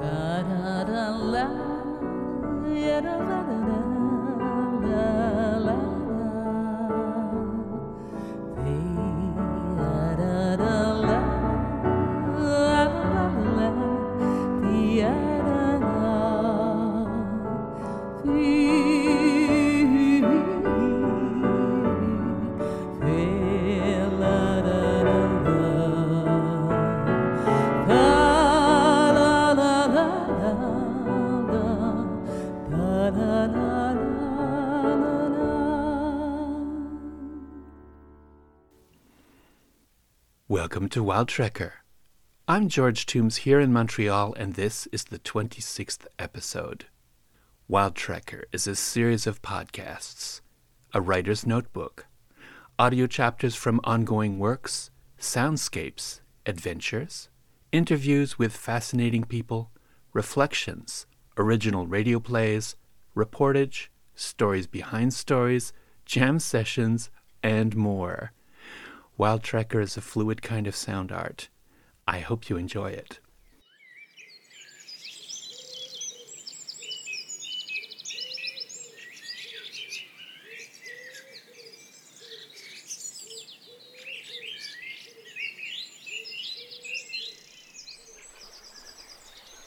da da da la, yeah, da, da. Welcome to Wild Trekker. I'm George Toombs here in Montreal, and this is the 26th episode. Wild Trekker is a series of podcasts, a writer's notebook, audio chapters from ongoing works, soundscapes, adventures, interviews with fascinating people, reflections, original radio plays, reportage, stories behind stories, jam sessions, and more. Wild Trekker is a fluid kind of sound art. I hope you enjoy it.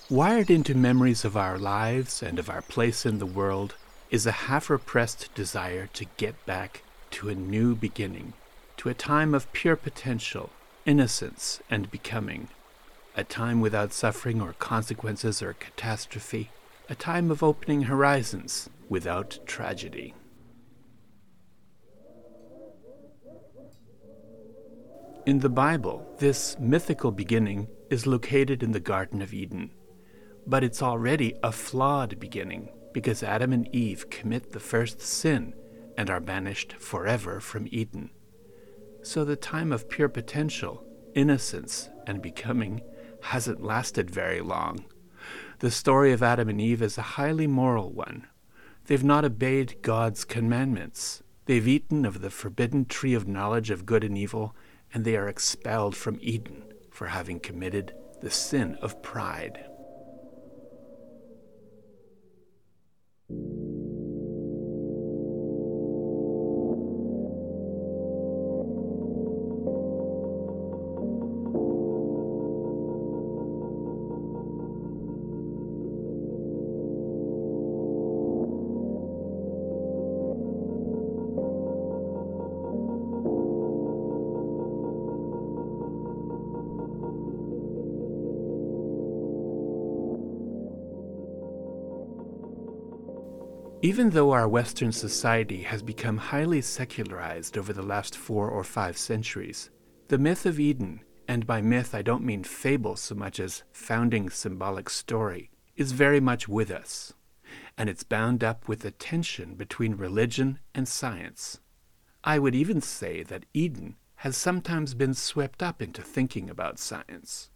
Wired into memories of our lives and of our place in the world is a half repressed desire to get back to a new beginning to a time of pure potential, innocence, and becoming, a time without suffering or consequences or catastrophe, a time of opening horizons without tragedy. In the Bible, this mythical beginning is located in the Garden of Eden. But it's already a flawed beginning because Adam and Eve commit the first sin and are banished forever from Eden. So the time of pure potential, innocence, and becoming hasn't lasted very long. The story of Adam and Eve is a highly moral one. They've not obeyed God's commandments. They've eaten of the forbidden tree of knowledge of good and evil, and they are expelled from Eden for having committed the sin of pride. Even though our Western society has become highly secularized over the last four or five centuries, the myth of Eden, and by myth I don't mean fable so much as founding symbolic story, is very much with us, and it's bound up with the tension between religion and science. I would even say that Eden has sometimes been swept up into thinking about science.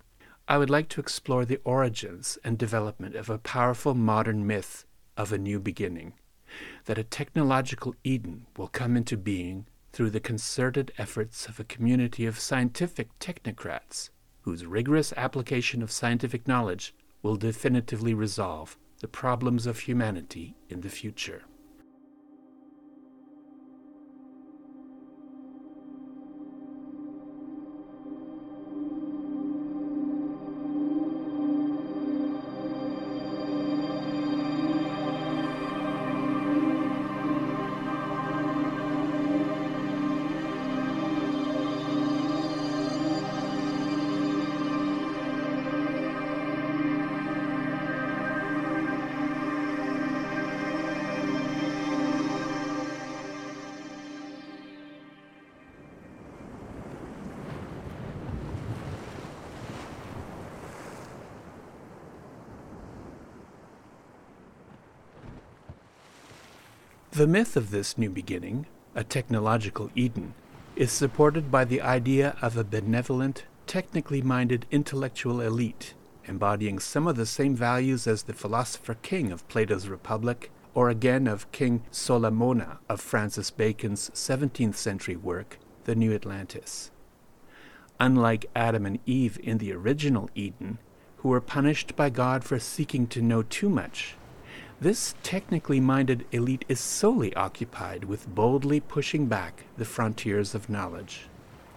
I would like to explore the origins and development of a powerful modern myth of a new beginning that a technological Eden will come into being through the concerted efforts of a community of scientific technocrats whose rigorous application of scientific knowledge will definitively resolve the problems of humanity in the future. The myth of this new beginning, a technological Eden, is supported by the idea of a benevolent, technically minded intellectual elite, embodying some of the same values as the philosopher king of Plato's Republic, or again of King Solamona of Francis Bacon's 17th century work, The New Atlantis. Unlike Adam and Eve in the original Eden, who were punished by God for seeking to know too much. This technically minded elite is solely occupied with boldly pushing back the frontiers of knowledge.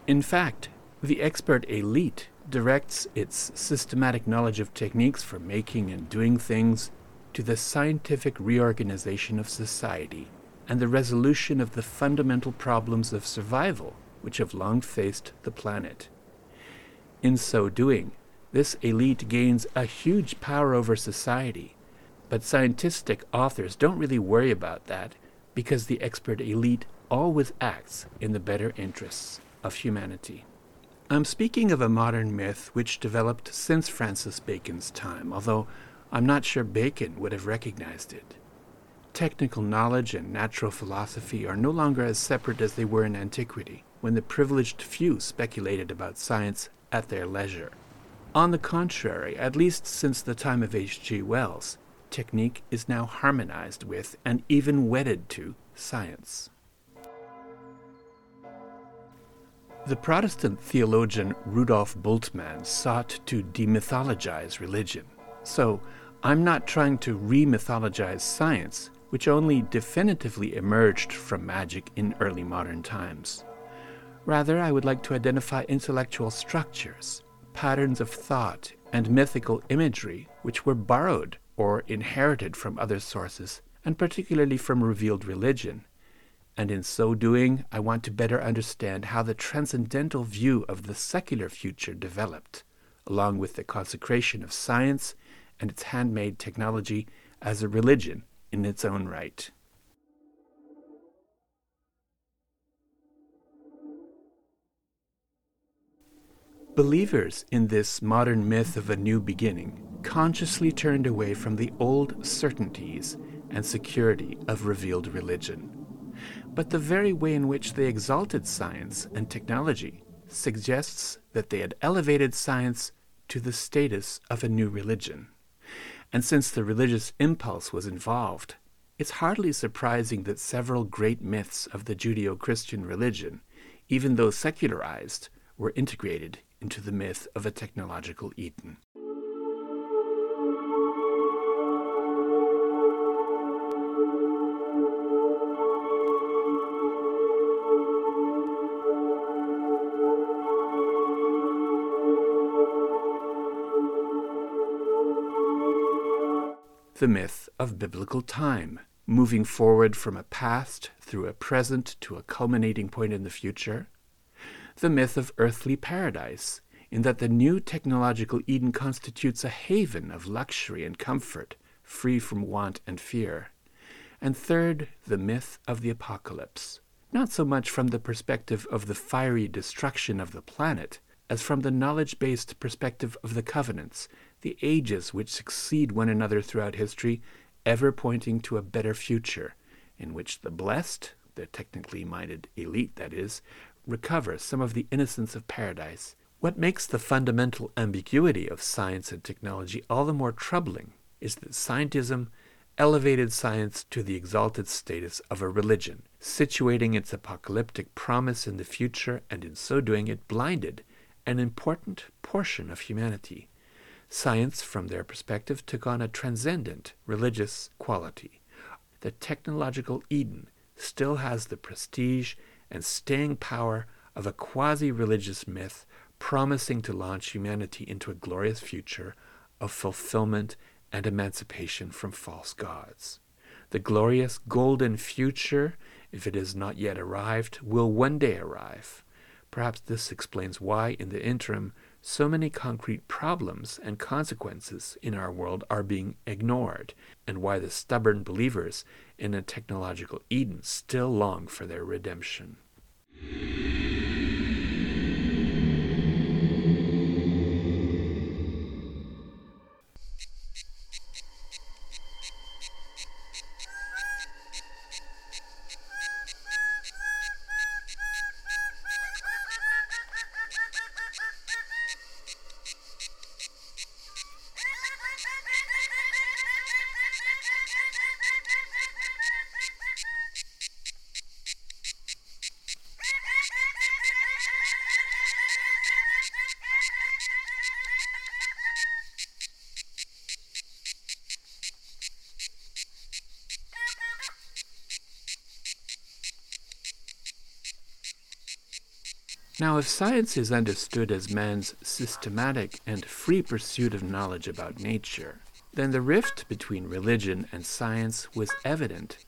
In fact, the expert elite directs its systematic knowledge of techniques for making and doing things to the scientific reorganization of society and the resolution of the fundamental problems of survival which have long faced the planet. In so doing, this elite gains a huge power over society, but scientific authors don't really worry about that because the expert elite always acts in the better interests of humanity. I'm speaking of a modern myth which developed since Francis Bacon's time, although I'm not sure Bacon would have recognized it. Technical knowledge and natural philosophy are no longer as separate as they were in antiquity, when the privileged few speculated about science at their leisure. On the contrary, at least since the time of H.G. Wells, technique is now harmonized with and even wedded to science. The Protestant theologian Rudolf Bultmann sought to demythologize religion. So, I'm not trying to remythologize science, which only definitively emerged from magic in early modern times. Rather, I would like to identify intellectual structures, patterns of thought, and mythical imagery which were borrowed or inherited from other sources, and particularly from revealed religion, and in so doing, I want to better understand how the transcendental view of the secular future developed, along with the consecration of science and its handmaid technology as a religion in its own right. Believers in this modern myth of a new beginning consciously turned away from the old certainties and security of revealed religion but the very way in which they exalted science and technology suggests that they had elevated science to the status of a new religion. And since the religious impulse was involved, it's hardly surprising that several great myths of the Judeo Christian religion, even though secularized, were integrated into the myth of a technological Eden. The myth of biblical time, moving forward from a past through a present to a culminating point in the future. The myth of earthly paradise, in that the new technological Eden constitutes a haven of luxury and comfort, free from want and fear. And third, the myth of the apocalypse, not so much from the perspective of the fiery destruction of the planet, as from the knowledge based perspective of the covenants the ages which succeed one another throughout history, ever pointing to a better future, in which the blessed, the technically minded elite that is, recover some of the innocence of paradise. What makes the fundamental ambiguity of science and technology all the more troubling is that scientism elevated science to the exalted status of a religion, situating its apocalyptic promise in the future, and in so doing it blinded an important portion of humanity. Science, from their perspective, took on a transcendent religious quality. The technological Eden still has the prestige and staying power of a quasi religious myth promising to launch humanity into a glorious future of fulfillment and emancipation from false gods. The glorious golden future, if it has not yet arrived, will one day arrive. Perhaps this explains why, in the interim, so many concrete problems and consequences in our world are being ignored, and why the stubborn believers in a technological Eden still long for their redemption. Now, if science is understood as man's systematic and free pursuit of knowledge about nature, then the rift between religion and science was evident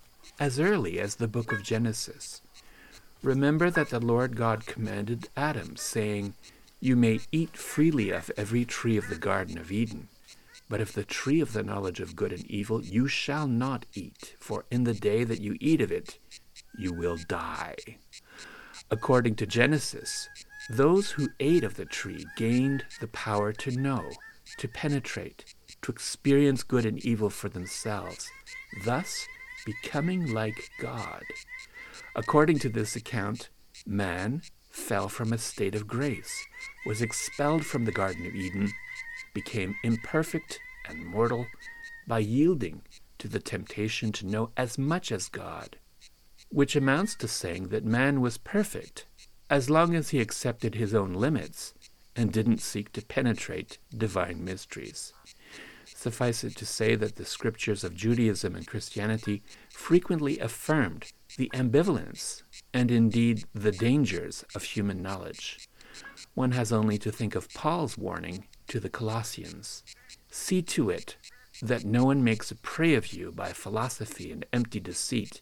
as early as the book of Genesis. Remember that the Lord God commanded Adam, saying, You may eat freely of every tree of the Garden of Eden, but of the tree of the knowledge of good and evil you shall not eat, for in the day that you eat of it, you will die. According to Genesis, those who ate of the tree gained the power to know, to penetrate, to experience good and evil for themselves, thus becoming like God. According to this account, man fell from a state of grace, was expelled from the Garden of Eden, became imperfect and mortal by yielding to the temptation to know as much as God, which amounts to saying that man was perfect as long as he accepted his own limits and didn't seek to penetrate divine mysteries. Suffice it to say that the scriptures of Judaism and Christianity frequently affirmed the ambivalence and indeed the dangers of human knowledge. One has only to think of Paul's warning to the Colossians See to it that no one makes a prey of you by philosophy and empty deceit,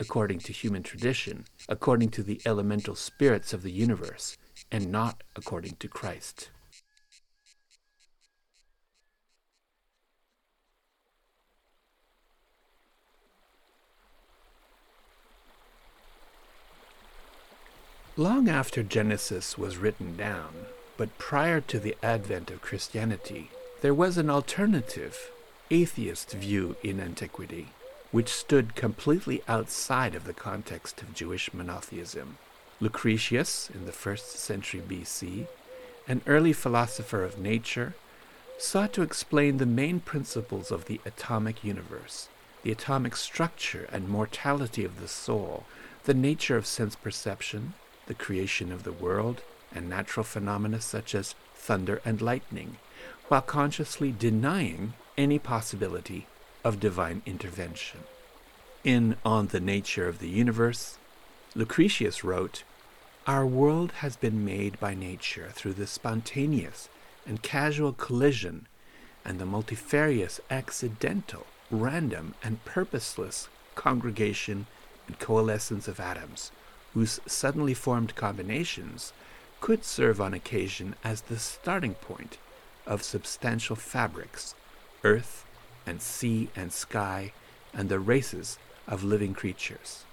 according to human tradition, according to the elemental spirits of the universe, and not according to Christ. Long after Genesis was written down, but prior to the advent of Christianity, there was an alternative, atheist view in antiquity, which stood completely outside of the context of Jewish monotheism. Lucretius, in the first century BC, an early philosopher of nature, sought to explain the main principles of the atomic universe, the atomic structure and mortality of the soul, the nature of sense perception, the creation of the world, and natural phenomena such as thunder and lightning, while consciously denying any possibility of divine intervention. In On the Nature of the Universe, Lucretius wrote, Our world has been made by nature through the spontaneous and casual collision and the multifarious, accidental, random, and purposeless congregation and coalescence of atoms whose suddenly formed combinations could serve on occasion as the starting point of substantial fabrics, earth and sea and sky, and the races of living creatures.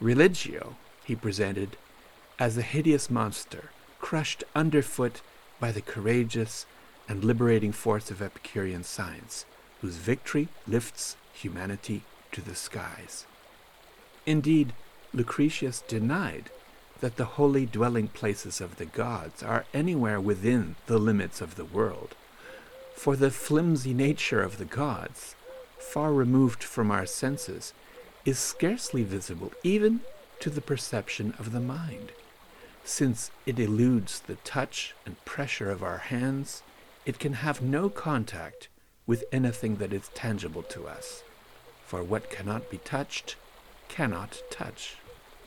Religio he presented as a hideous monster crushed underfoot by the courageous and liberating force of Epicurean science, whose victory lifts humanity to the skies. Indeed, Lucretius denied that the holy dwelling places of the gods are anywhere within the limits of the world. For the flimsy nature of the gods, far removed from our senses, is scarcely visible even to the perception of the mind. Since it eludes the touch and pressure of our hands, it can have no contact with anything that is tangible to us. For what cannot be touched cannot touch.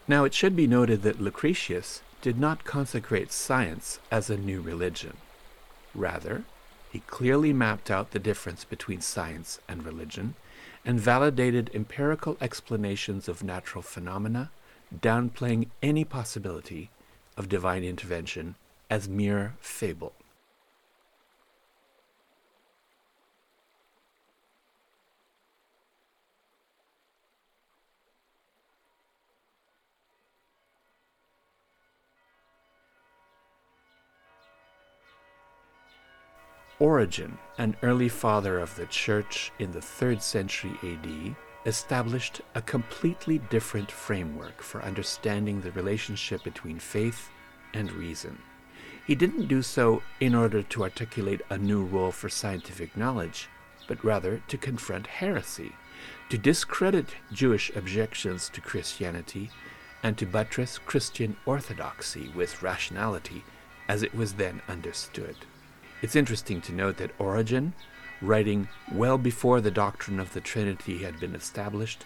Now, it should be noted that Lucretius did not consecrate science as a new religion. Rather, he clearly mapped out the difference between science and religion and validated empirical explanations of natural phenomena, downplaying any possibility of divine intervention as mere fable. Origen, an early father of the Church in the 3rd century AD, established a completely different framework for understanding the relationship between faith and reason. He didn't do so in order to articulate a new role for scientific knowledge, but rather to confront heresy, to discredit Jewish objections to Christianity, and to buttress Christian orthodoxy with rationality as it was then understood. It's interesting to note that Origen, writing well before the doctrine of the Trinity had been established,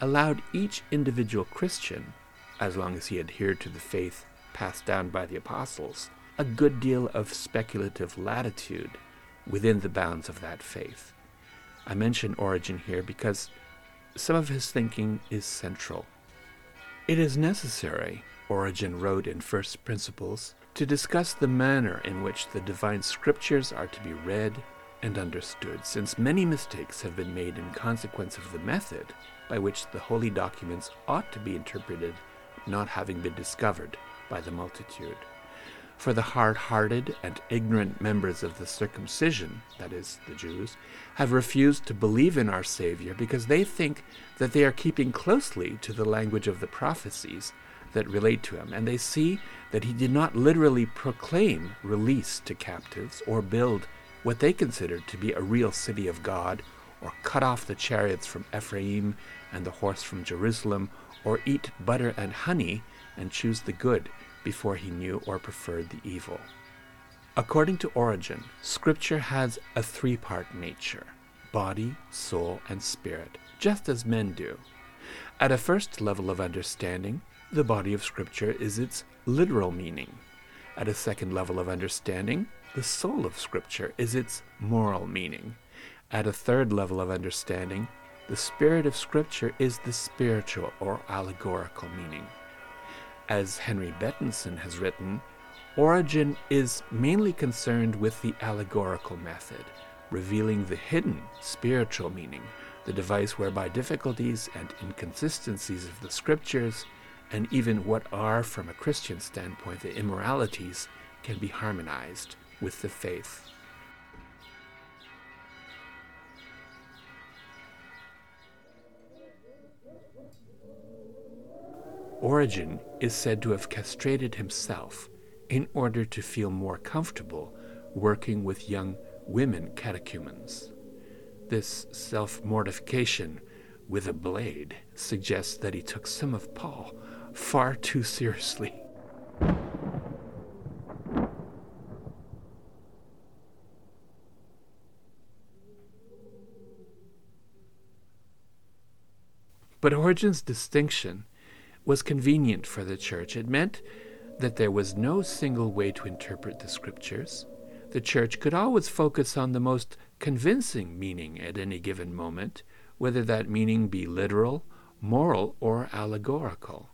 allowed each individual Christian, as long as he adhered to the faith passed down by the apostles, a good deal of speculative latitude within the bounds of that faith. I mention Origen here because some of his thinking is central. It is necessary, Origen wrote in First Principles, to discuss the manner in which the divine scriptures are to be read and understood, since many mistakes have been made in consequence of the method by which the holy documents ought to be interpreted not having been discovered by the multitude. For the hard hearted and ignorant members of the circumcision, that is, the Jews, have refused to believe in our Savior because they think that they are keeping closely to the language of the prophecies that relate to him, and they see that he did not literally proclaim release to captives or build what they considered to be a real city of God, or cut off the chariots from Ephraim and the horse from Jerusalem, or eat butter and honey and choose the good before he knew or preferred the evil. According to Origen, Scripture has a three part nature body, soul, and spirit, just as men do. At a first level of understanding, the body of Scripture is its literal meaning. At a second level of understanding, the soul of Scripture is its moral meaning. At a third level of understanding, the spirit of Scripture is the spiritual or allegorical meaning. As Henry Bettenson has written, Origen is mainly concerned with the allegorical method, revealing the hidden spiritual meaning, the device whereby difficulties and inconsistencies of the Scriptures, and even what are, from a Christian standpoint, the immoralities, can be harmonized with the faith. Origen is said to have castrated himself in order to feel more comfortable working with young women catechumens. This self mortification with a blade suggests that he took some of Paul far too seriously. But Origen's distinction was convenient for the church. It meant that there was no single way to interpret the scriptures. The church could always focus on the most convincing meaning at any given moment, whether that meaning be literal, moral, or allegorical.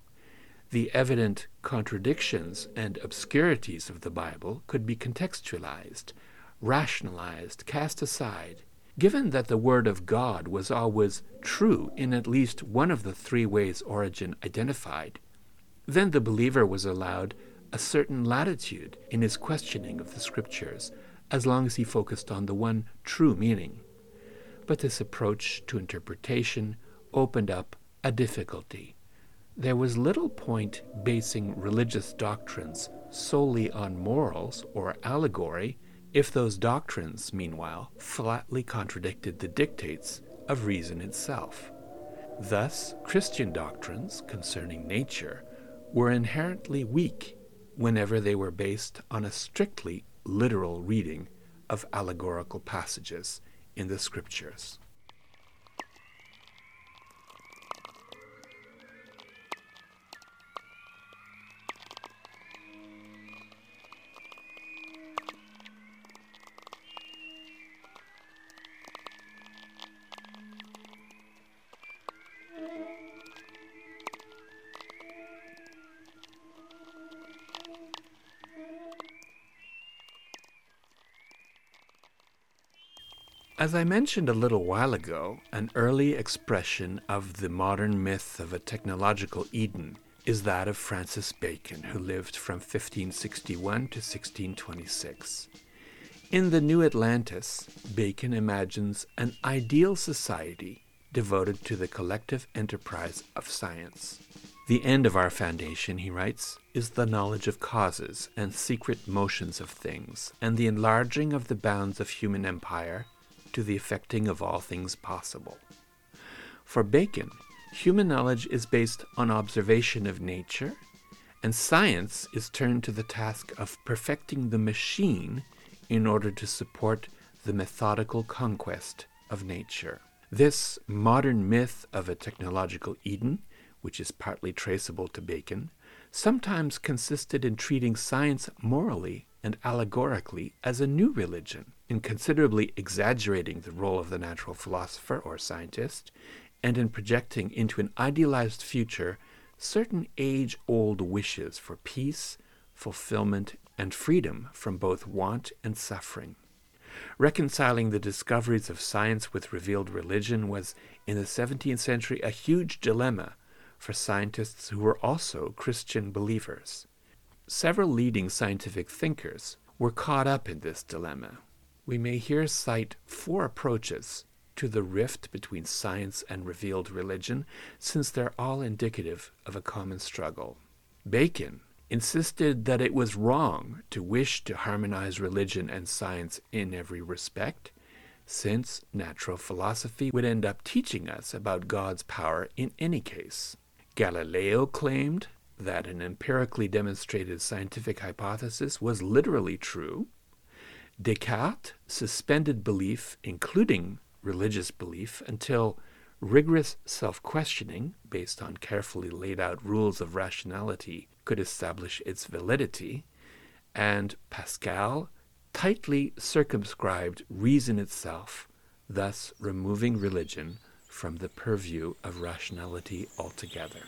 The evident contradictions and obscurities of the Bible could be contextualized, rationalized, cast aside, Given that the Word of God was always true in at least one of the three ways Origen identified, then the believer was allowed a certain latitude in his questioning of the Scriptures, as long as he focused on the one true meaning. But this approach to interpretation opened up a difficulty. There was little point basing religious doctrines solely on morals or allegory if those doctrines, meanwhile, flatly contradicted the dictates of reason itself. Thus, Christian doctrines concerning nature were inherently weak whenever they were based on a strictly literal reading of allegorical passages in the Scriptures. As I mentioned a little while ago, an early expression of the modern myth of a technological Eden is that of Francis Bacon, who lived from 1561 to 1626. In The New Atlantis, Bacon imagines an ideal society devoted to the collective enterprise of science. The end of our foundation, he writes, is the knowledge of causes and secret motions of things, and the enlarging of the bounds of human empire to the effecting of all things possible. For Bacon, human knowledge is based on observation of nature, and science is turned to the task of perfecting the machine in order to support the methodical conquest of nature. This modern myth of a technological Eden, which is partly traceable to Bacon, sometimes consisted in treating science morally and allegorically as a new religion, in considerably exaggerating the role of the natural philosopher or scientist, and in projecting into an idealized future certain age old wishes for peace, fulfillment, and freedom from both want and suffering. Reconciling the discoveries of science with revealed religion was, in the 17th century, a huge dilemma for scientists who were also Christian believers. Several leading scientific thinkers were caught up in this dilemma. We may here cite four approaches to the rift between science and revealed religion, since they're all indicative of a common struggle. Bacon insisted that it was wrong to wish to harmonize religion and science in every respect, since natural philosophy would end up teaching us about God's power in any case. Galileo claimed that an empirically demonstrated scientific hypothesis was literally true. Descartes suspended belief, including religious belief, until rigorous self questioning, based on carefully laid out rules of rationality, could establish its validity. And Pascal tightly circumscribed reason itself, thus removing religion from the purview of rationality altogether.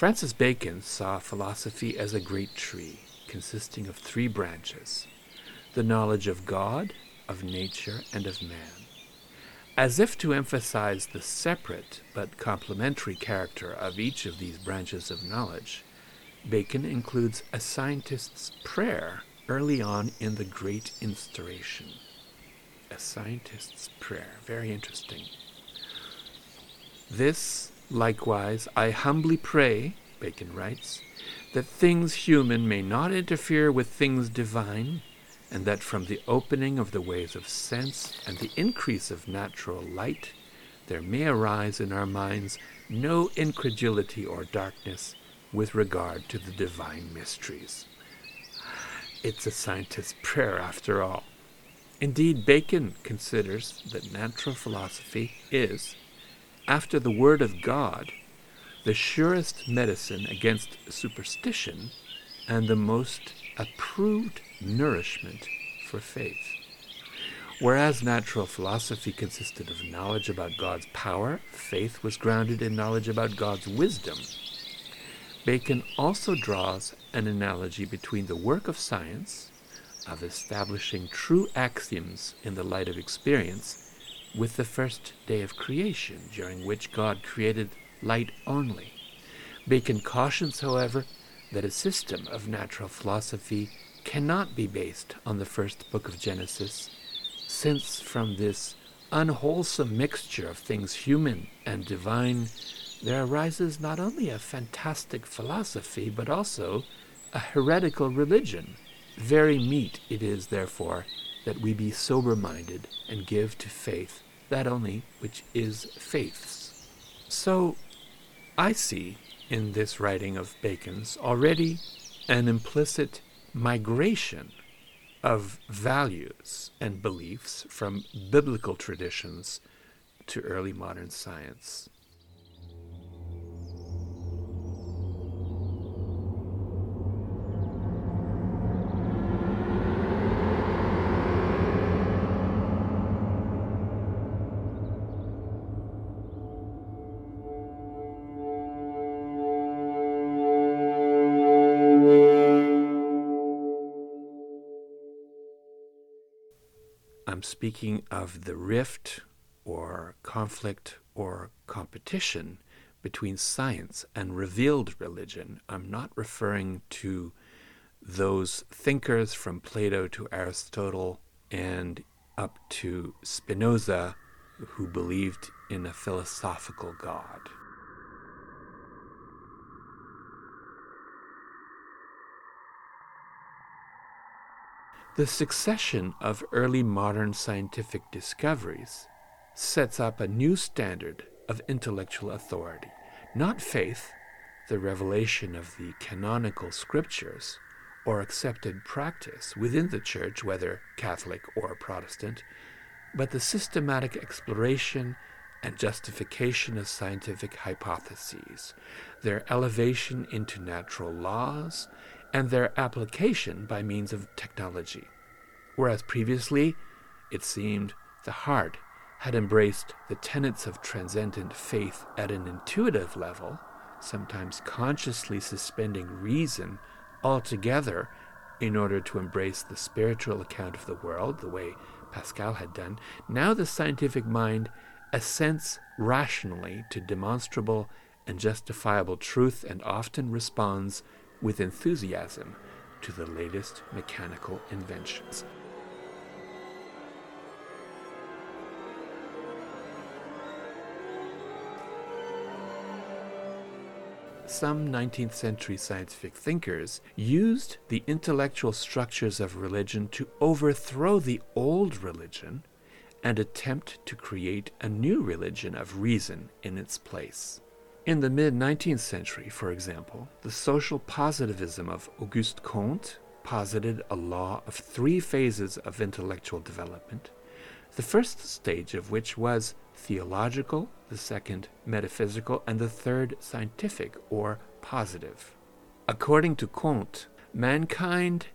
Francis Bacon saw philosophy as a great tree consisting of three branches the knowledge of God, of nature, and of man. As if to emphasize the separate but complementary character of each of these branches of knowledge, Bacon includes a scientist's prayer early on in the Great Instauration. A scientist's prayer. Very interesting. This Likewise, I humbly pray, Bacon writes, that things human may not interfere with things divine, and that from the opening of the ways of sense and the increase of natural light, there may arise in our minds no incredulity or darkness with regard to the divine mysteries. It's a scientist's prayer, after all. Indeed, Bacon considers that natural philosophy is, after the Word of God, the surest medicine against superstition and the most approved nourishment for faith. Whereas natural philosophy consisted of knowledge about God's power, faith was grounded in knowledge about God's wisdom. Bacon also draws an analogy between the work of science, of establishing true axioms in the light of experience, with the first day of creation, during which God created light only. Bacon cautions, however, that a system of natural philosophy cannot be based on the first book of Genesis, since from this unwholesome mixture of things human and divine there arises not only a fantastic philosophy, but also a heretical religion. Very meet it is, therefore, that we be sober minded and give to faith that only which is faith's. So I see in this writing of Bacon's already an implicit migration of values and beliefs from biblical traditions to early modern science. Speaking of the rift or conflict or competition between science and revealed religion. I'm not referring to those thinkers from Plato to Aristotle and up to Spinoza who believed in a philosophical God. The succession of early modern scientific discoveries sets up a new standard of intellectual authority, not faith, the revelation of the canonical scriptures, or accepted practice within the Church, whether Catholic or Protestant, but the systematic exploration and justification of scientific hypotheses, their elevation into natural laws, and their application by means of technology. Whereas previously, it seemed the heart had embraced the tenets of transcendent faith at an intuitive level, sometimes consciously suspending reason altogether in order to embrace the spiritual account of the world, the way Pascal had done, now the scientific mind assents rationally to demonstrable and justifiable truth and often responds with enthusiasm to the latest mechanical inventions. some 19th century scientific thinkers used the intellectual structures of religion to overthrow the old religion and attempt to create a new religion of reason in its place. In the mid 19th century, for example, the social positivism of Auguste Comte posited a law of three phases of intellectual development, the first stage of which was theological, the second metaphysical, and the third scientific or positive. According to Comte, mankind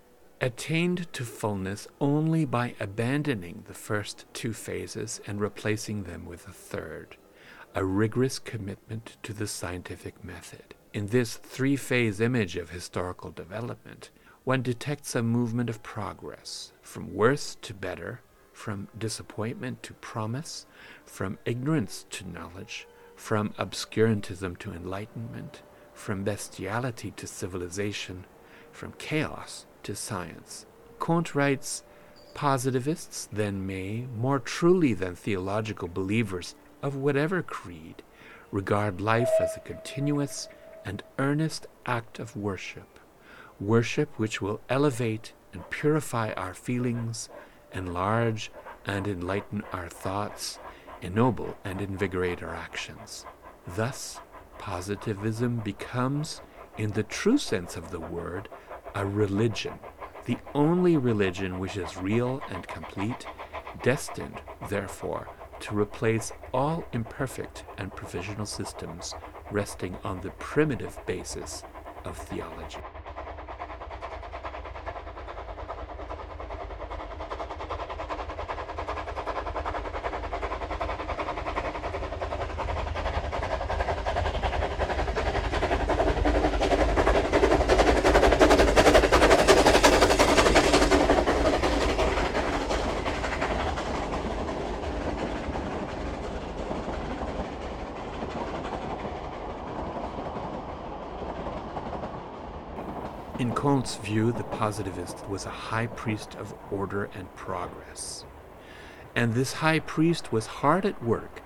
attained to fullness only by abandoning the first two phases and replacing them with a third, a rigorous commitment to the scientific method. In this three phase image of historical development, one detects a movement of progress from worse to better, from disappointment to promise, from ignorance to knowledge, from obscurantism to enlightenment, from bestiality to civilization, from chaos to science. Comte writes, Positivists then may, more truly than theological believers of whatever creed, regard life as a continuous and earnest act of worship, worship which will elevate and purify our feelings, enlarge and enlighten our thoughts, ennoble and invigorate our actions. Thus, positivism becomes, in the true sense of the word, a religion, the only religion which is real and complete, destined, therefore, to replace all imperfect and provisional systems resting on the primitive basis of theology. In Comte's view, the positivist was a high priest of order and progress. And this high priest was hard at work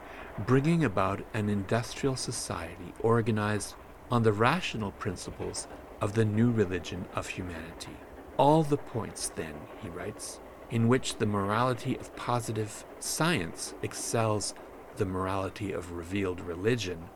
bringing about an industrial society organized on the rational principles of the new religion of humanity. All the points, then, he writes, in which the morality of positive science excels the morality of revealed religion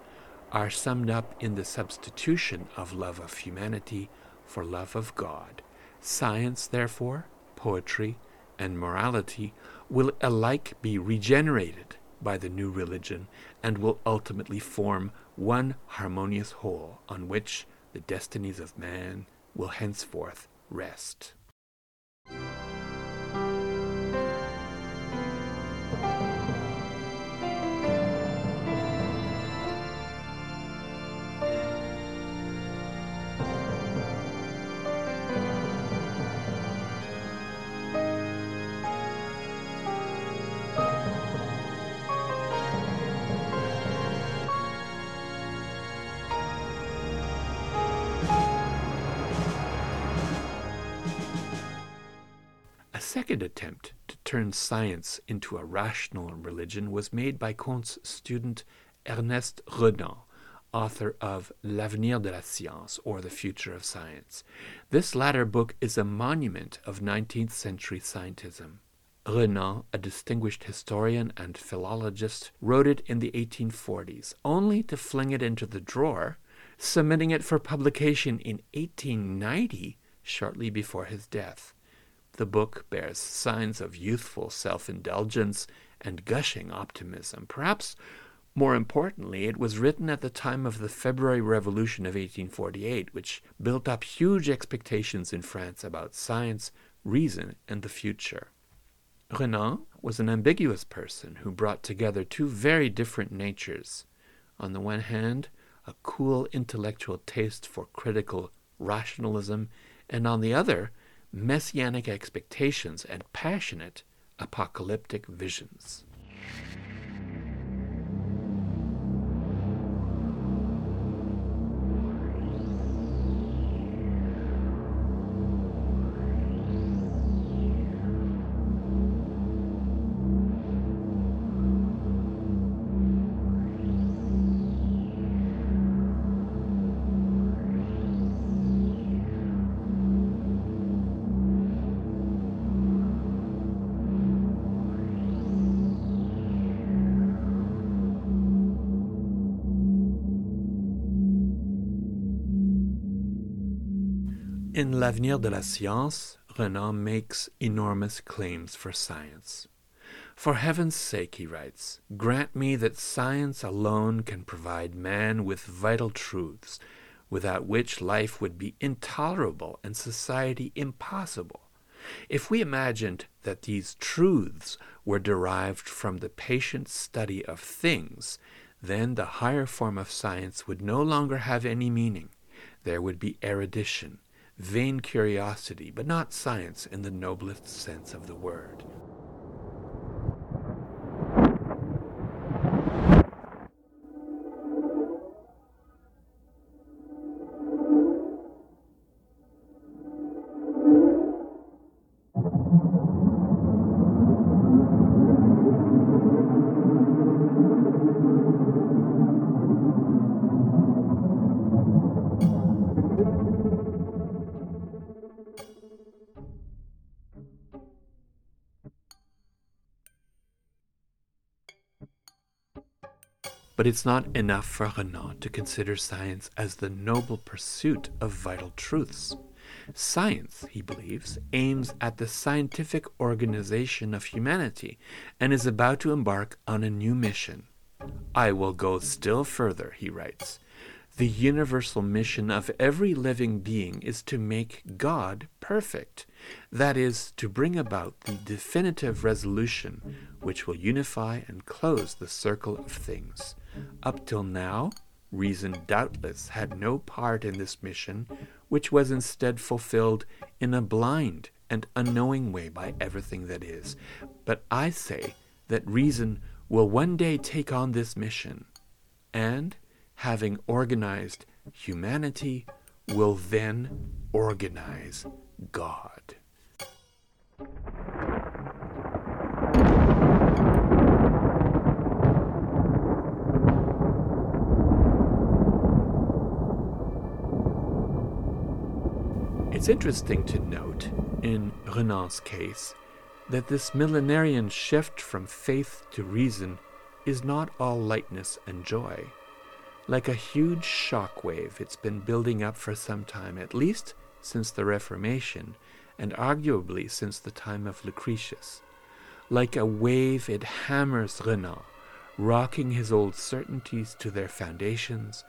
are summed up in the substitution of love of humanity for love of God. Science, therefore, poetry, and morality will alike be regenerated by the new religion and will ultimately form one harmonious whole on which the destinies of man will henceforth rest. Attempt to turn science into a rational religion was made by Comte's student Ernest Renan author of L'avenir de la science, or The Future of Science. This latter book is a monument of 19th century scientism. Renan, a distinguished historian and philologist, wrote it in the 1840s, only to fling it into the drawer, submitting it for publication in 1890, shortly before his death. The book bears signs of youthful self indulgence and gushing optimism. Perhaps more importantly, it was written at the time of the February Revolution of 1848, which built up huge expectations in France about science, reason, and the future. Renan was an ambiguous person who brought together two very different natures. On the one hand, a cool intellectual taste for critical rationalism, and on the other, messianic expectations and passionate apocalyptic visions. In L'Avenir de la Science, Renan makes enormous claims for science. For heaven's sake, he writes, grant me that science alone can provide man with vital truths, without which life would be intolerable and society impossible. If we imagined that these truths were derived from the patient study of things, then the higher form of science would no longer have any meaning. There would be erudition, vain curiosity, but not science in the noblest sense of the word. But it's not enough for Renan to consider science as the noble pursuit of vital truths. Science, he believes, aims at the scientific organization of humanity and is about to embark on a new mission. I will go still further, he writes. The universal mission of every living being is to make God perfect, that is, to bring about the definitive resolution which will unify and close the circle of things. Up till now, reason doubtless had no part in this mission, which was instead fulfilled in a blind and unknowing way by everything that is. But I say that reason will one day take on this mission, and, having organized humanity, will then organize God. It's interesting to note, in Renan's case, that this millenarian shift from faith to reason is not all lightness and joy. Like a huge shock wave, it's been building up for some time, at least since the Reformation, and arguably since the time of Lucretius. Like a wave, it hammers Renan, rocking his old certainties to their foundations,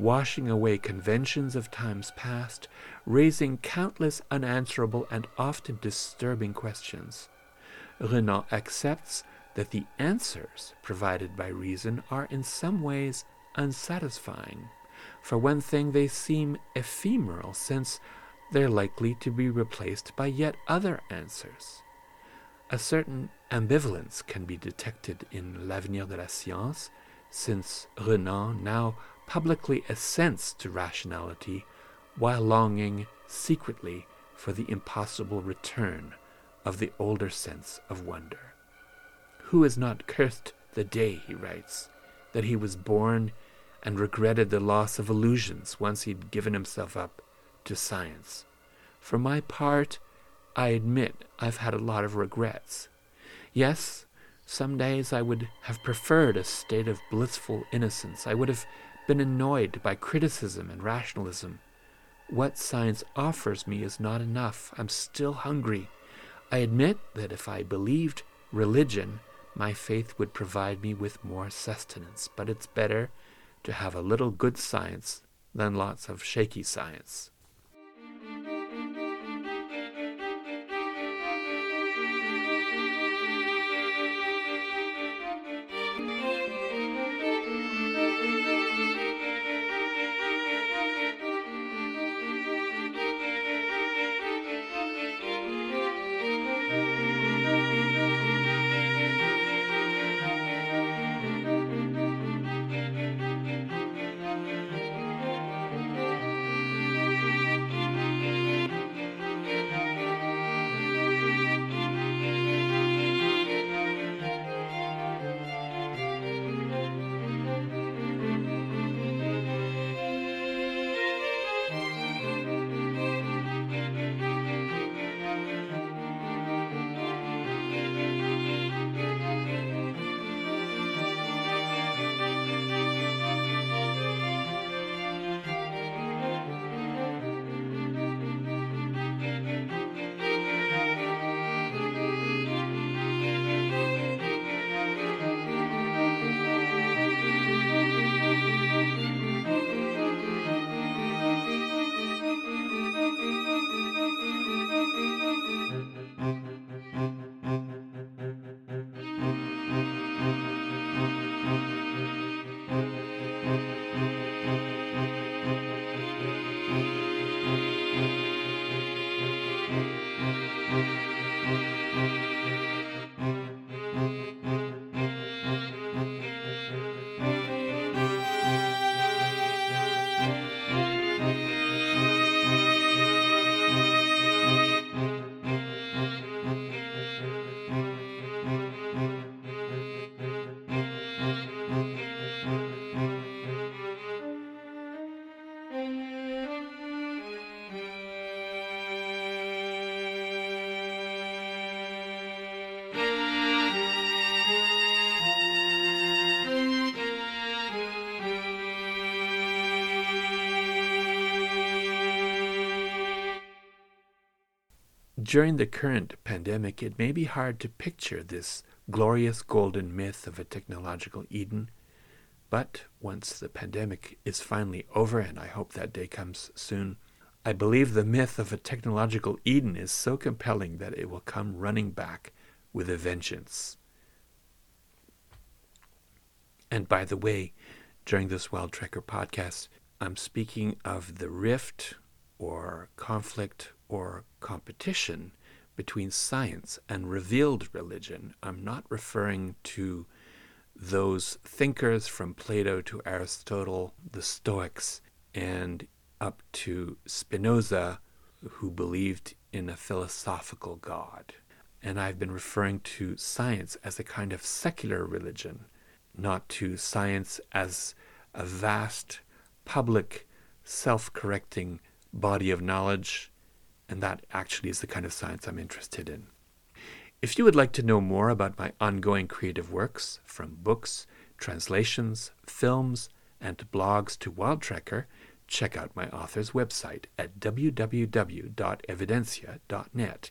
washing away conventions of times past, raising countless unanswerable and often disturbing questions. Renan accepts that the answers provided by reason are in some ways unsatisfying. For one thing, they seem ephemeral since they're likely to be replaced by yet other answers. A certain ambivalence can be detected in L'Avenir de la Science, since Renan now publicly assents to rationality while longing secretly for the impossible return of the older sense of wonder. Who has not cursed the day, he writes, that he was born and regretted the loss of illusions once he'd given himself up to science. For my part, I admit I've had a lot of regrets. Yes, some days I would have preferred a state of blissful innocence. I would have been annoyed by criticism and rationalism. What science offers me is not enough. I'm still hungry. I admit that if I believed religion, my faith would provide me with more sustenance, but it's better to have a little good science than lots of shaky science. During the current pandemic, it may be hard to picture this glorious golden myth of a technological Eden. But once the pandemic is finally over, and I hope that day comes soon, I believe the myth of a technological Eden is so compelling that it will come running back with a vengeance. And by the way, during this Wild Trekker podcast, I'm speaking of the rift or conflict or competition between science and revealed religion. I'm not referring to those thinkers from Plato to Aristotle, the Stoics, and up to Spinoza, who believed in a philosophical God. And I've been referring to science as a kind of secular religion, not to science as a vast, public, self correcting body of knowledge and that actually is the kind of science I'm interested in. If you would like to know more about my ongoing creative works, from books, translations, films, and blogs to Wild Trekker, check out my author's website at www.evidentia.net.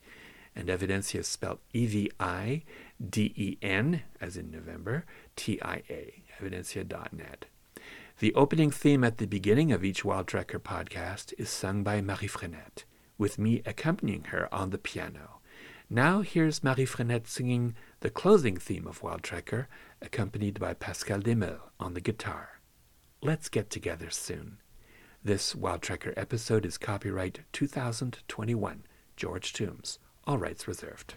And Evidentia is spelled E V I D E N, as in November, T I A, evidentia.net. The opening theme at the beginning of each Wild Trekker podcast is sung by Marie Frenette with me accompanying her on the piano. Now here's Marie Frenette singing the closing theme of Wild Trekker, accompanied by Pascal Desmeulles on the guitar. Let's get together soon. This Wild Trekker episode is copyright 2021, George Toombs. All rights reserved.